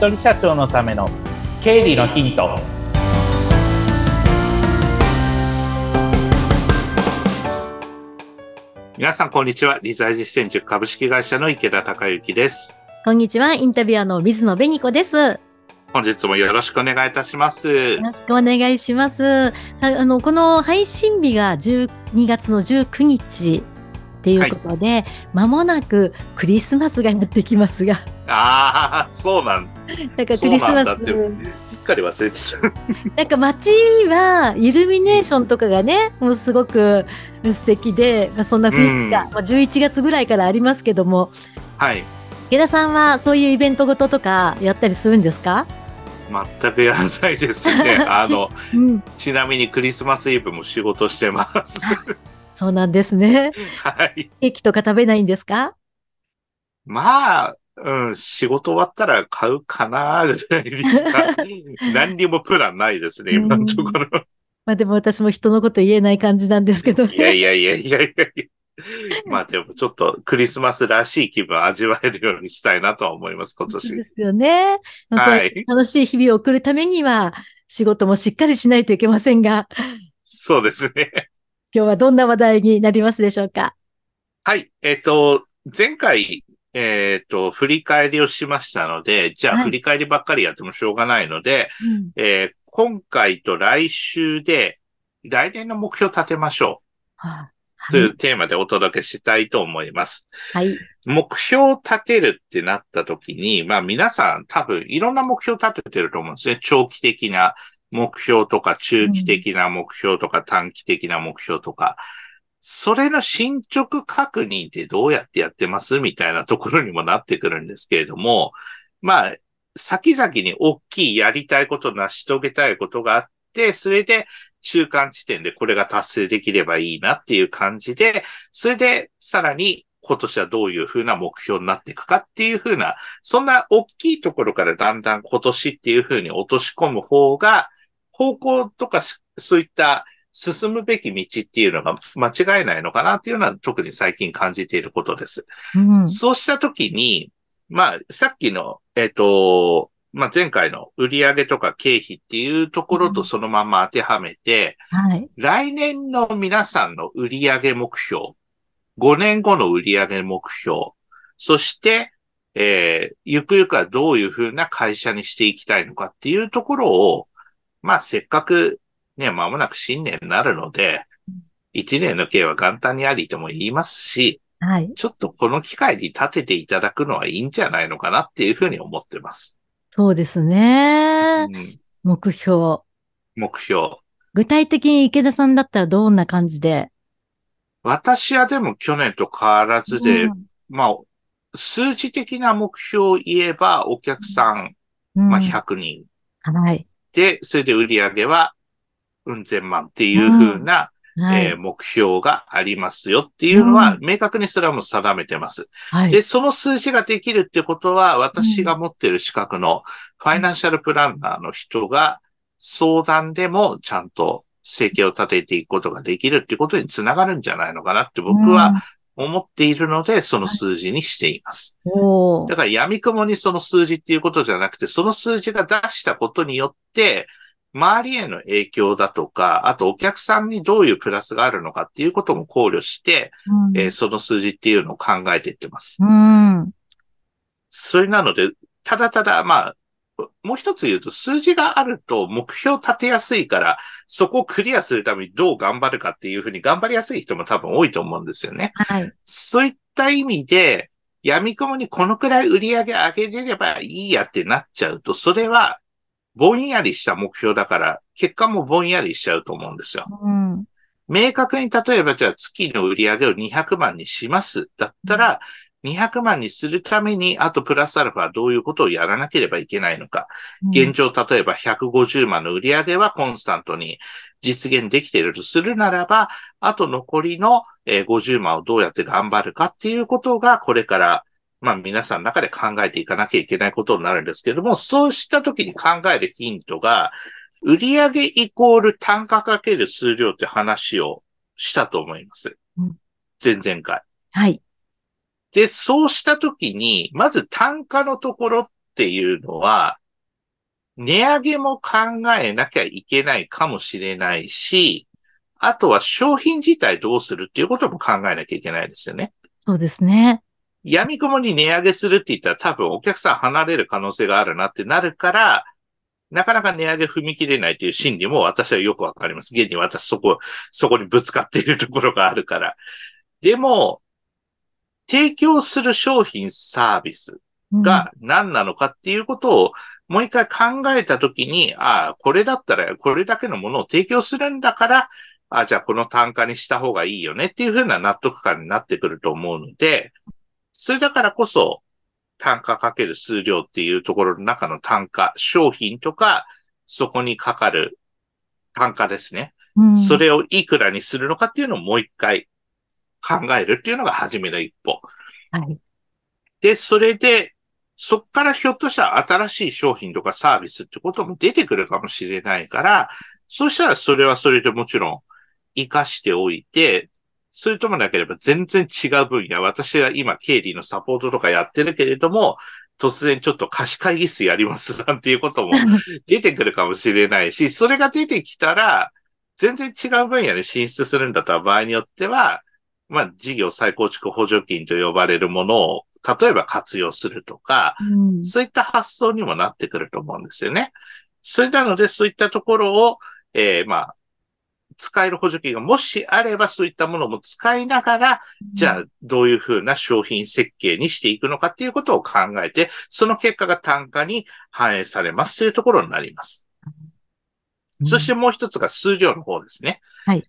人社長のための経理のヒント皆さん、こんにちは。理財実践塾株式会社の池田隆之です。こんにちは、インタビュアーの水野紅子です。よ本日もよろしくお願いいたします。ろしくお願いします。さあの、この配信日が12月の19日っていうことで、ま、もなくクリスマスがやってきますが、ああ、そうなんなんかクリスマスすっかり忘れてた。なんか街はイルミネーションとかがね、もうすごく素敵で、まあ、そんな雰囲気が、うんまあ、11月ぐらいからありますけども、はい。池田さんはそういうイベントごととかやったりするんですか？全くやらないですね。あの、うん。ちなみにクリスマスイブも仕事してます。そうなんですね。はい。ケーキとか食べないんですか？まあ、うん、仕事終わったら買うかな、ぐらいですか。何にもプランないですね、今のところ。まあでも私も人のこと言えない感じなんですけどね。いやいやいやいやいやいや。まあでもちょっとクリスマスらしい気分を味わえるようにしたいなとは思います、今そうで年。すよね。まあ楽しい日々を送るためには、仕事もしっかりしないといけませんが、そうですね。今日はどんな話題になりますでしょうか？はい。えっ、と、前回、えっ、と、振り返りをしましたので、じゃあはい振り返りばっかりやってもしょうがないので、うんえー今回と来週で来年の目標を立てましょはうといい。うテーマでお届けしたいと思います。はい。目標を立てるってなった時に、まあ皆さん多分いろんな目標を立ててると思うんですね。長期的な目標とか、中期的な目標とか、短期的な目標とか、それの進捗確認ってどうやってやってますみたいなところにもなってくるんですけれども、まあ、先々に大きいやりたいこと、成し遂げたいことがあって、それで中間地点でこれが達成できればいいなっていう感じで、それでさらに今年はどういうふうな目標になっていくかっていうふうな、そんな大きいところからだんだん今年っていうふうに落とし込む方が、方向とかそういった進むべき道っていうのが間違いないのかなっていうのは特に最近感じていることです。うん。そうしたときに、まあ、さっきの、えっ、と、まあ、前回の売上とか経費っていうところとそのまま当てはめて、はい。来年の皆さんの売上目標、5年後の売上目標、そして、えーゆくゆくはどういうふうな会社にしていきたいのかっていうところを、まあ、せっかくね、間もなく新年になるので、1年の計は元旦にありとも言いますし、はい。ちょっとこの機会に立てていただくのはいいんじゃないのかなっていうふうに思ってます。そうですね。うん、目標。目標。具体的に池田さんだったらどんな感じで？私はでも去年と変わらずで、うんまあ、数字的な目標を言えば、お客さん、まあ、うん100人はい。で、それで売り上げは、うん千万っていうふうな、はい。えー目標がありますよっていうのは、明確にそれはもう定めてます。はい。で、その数字ができるってことは、私が持ってる資格のファイナンシャルプランナーの人が、相談でもちゃんと生計を立てていくことができるってことにつながるんじゃないのかなって僕は思っているので、その数字にしています。だから闇雲にその数字っていうことじゃなくて、その数字が出したことによって、周りへの影響だとか、あとお客さんにどういうプラスがあるのかっていうことも考慮して、うんえーその数字っていうのを考えていってます。うん。それなので、ただただ、まあ、もう一つ言うと、数字があると目標立てやすいから、そこをクリアするためにどう頑張るかっていうふうに頑張りやすい人も多分多いと思うんですよね。はい。そういった意味で、闇雲にこのくらい売り上げ上げれればいいやってなっちゃうと、それはぼんやりした目標だから、結果もぼんやりしちゃうと思うんですよ。うん。明確に例えばじゃあ月の売り上げを200万にします。だったら、200万にするために、あとプラスアルファどういうことをやらなければいけないのか。現状、例えば150万の売り上げはコンスタントに実現できているとするならば、あと残りのえー50万をどうやって頑張るかっていうことが、これから、まあ皆さんの中で考えていかなきゃいけないことになるんですけども、そうした時に考えるヒントが、売上イコール単価かける数量って話をしたと思いますうん。前々回。はい。で、そうしたときに、まず単価のところっっていうのは、値上げも考えなきゃいけないかもしれないし、あとは商品自体どうするっていうことも考えなきゃいけないですよね。そうですね。闇雲に値上げするって言ったら多分お客さん離れる可能性があるなってなるから、なかなか値上げ踏み切れないという心理も私はよくわかります。現に私そこ、そこにぶつかっているところがあるから。でも、提供する商品サービスうん、が何なのかっていうことをもう一回考えたときに、ああ、これだったらこれだけのものを提供するんだから、ああ、じゃあこの単価にした方がいいよねっていうふうな納得感になってくると思うので、それだからこそ単価かける数量っていうところの中の単価、商品とか、そこにかかる単価ですね。うんそれをいくらにするのかっていうのをもう一回考えるっていうのが初めの一歩。はい。で、それで、そっからひょっとしたら新しい商品とかサービスってことも出てくるかもしれないから、そうしたらそれはそれでもちろん活かしておいて、それともなければ全然違う分野、私は今経理のサポートとかやってるけれども、突然ちょっと貸し会議室やりますなんていうことも 出てくるかもしれないし、それが出てきたら、全然違う分野で進出するんだったら場合によっては、まあ、事業再構築補助金と呼ばれるものを、例えば活用するとか、うんそういった発想にもなってくると思うんですよね。それなので、そういったところを、えーまあ、使える補助金がもしあれば、そういったものも使いながら、じゃあ、どういうふうな商品設計にしていくのかっていうことを考えて、その結果が単価に反映されますというところになります。そしてもう一つが数量の方ですね。はい。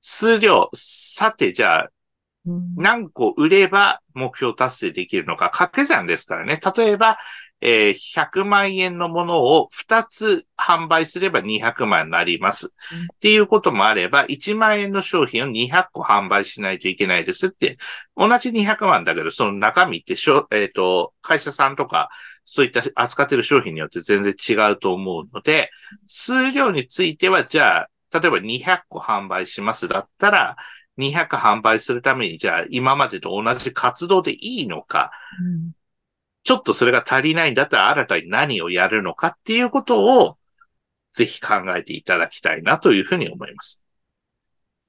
数量、さて、じゃあ、うん何個売れば目標達成できるのか、掛け算ですからね。例えば、えー100万円のものを2つ販売すれば200万になります。っていうこともあれば、1万円の商品を200個販売しないといけないですって、同じ200万だけど、その中身って、えっ、と、会社さんとか、そういった扱ってる商品によって全然違うと思うので、数量については、じゃあ、例えば200個販売しますだったら、200販売するために、じゃあ今までと同じ活動でいいのか、ちょっとそれが足りないんだったら新たに何をやるのかっていうことを、ぜひ考えていただきたいなというふうに思います。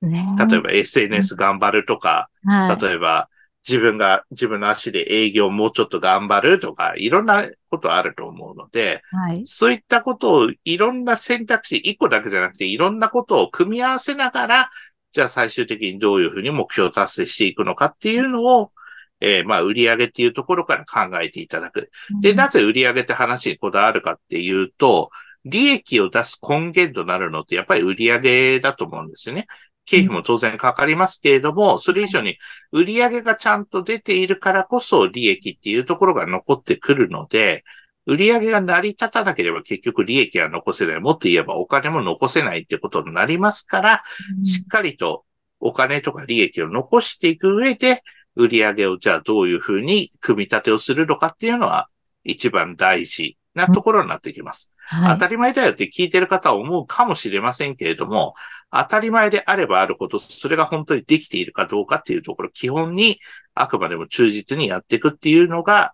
ね例えば SNS 頑張るとか、はい。例えば自分が自分の足で営業もうちょっと頑張るとか、いろんなことあると思うので、はい。そういったことをいろんな選択肢、一個だけじゃなくていろんなことを組み合わせながら、じゃあ最終的にどういうふうに目標を達成していくのかっていうのを、えーまあ売上っていうところから考えていただく。で、なぜ売上って話にこだわるかっていうと、利益を出す根源となるのってやっぱり売上だと思うんですよね。経費も当然かかりますけれども、それ以上に売上がちゃんと出ているからこそ利益っていうところが残ってくるので、売上が成り立たなければ結局利益は残せない。もっと言えばお金も残せないってことになりますから、うんしっかりとお金とか利益を残していく上で、売上をじゃあどういうふうに組み立てをするのかっていうのは一番大事なところになってきます。はい当たり前だよって聞いてる方は思うかもしれませんけれども、当たり前であればあるほど、それが本当にできているかどうかっていうところ、基本にあくまでも忠実にやっていくっていうのが、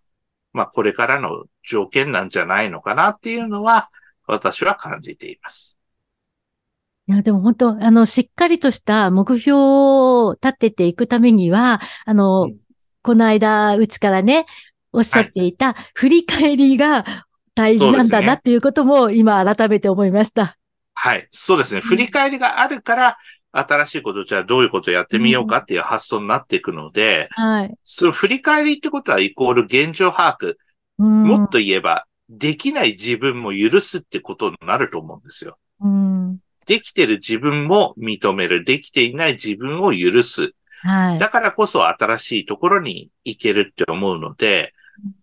まあこれからの条件なんじゃないのかなっていうのは、私は感じています。いや、でも本当、あの、しっかりとした目標を立てていくためには、あの、うんこの間、うちからね、おっしゃっていた、振り返りが大事なんだなっていうことも、今改めて思いました。はい。そうですね。振り返りがあるから、新しいこと、じゃあどういうことをやってみようかっていう発想になっていくので、はい。その振り返りってことはイコール現状把握。うんもっと言えば、できない自分も許すってことになると思うんですよ。うん。できてる自分も認める。できていない自分を許す。はい。だからこそ新しいところに行けるって思うので、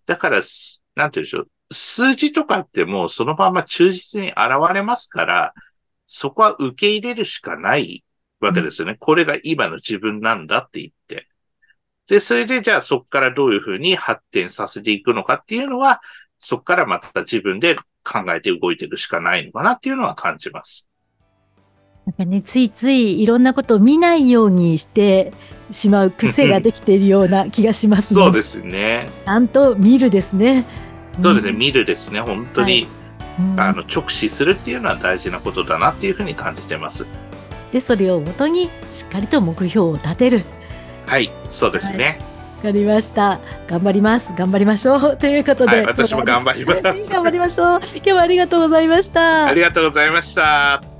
だからす、なんて言うんでしょう。数字とかってもうそのまま忠実に現れますから、そこは受け入れるしかないわけですよね。これが今の自分なんだって言って。で、それでじゃあそこからどういうふうに発展させていくのかっていうのは、そこからまた自分で考えて動いていくしかないのかなっていうのは感じます。なんかね、ついついいろんなことを見ないようにしてしまう癖ができているような気がしますね。そうですね。ちゃんと見るですね。そうですね、見るですね、本当に、うんあの、直視するっていうのは大事なことだなっていうふうに感じてます。で、それをもとにしっかりと目標を立てる。はい、そうですね。わかりました。頑張ります。頑張りましょう。ということで。はい、私も頑張ります。頑張りましょう。今日はありがとうございました。ありがとうございました。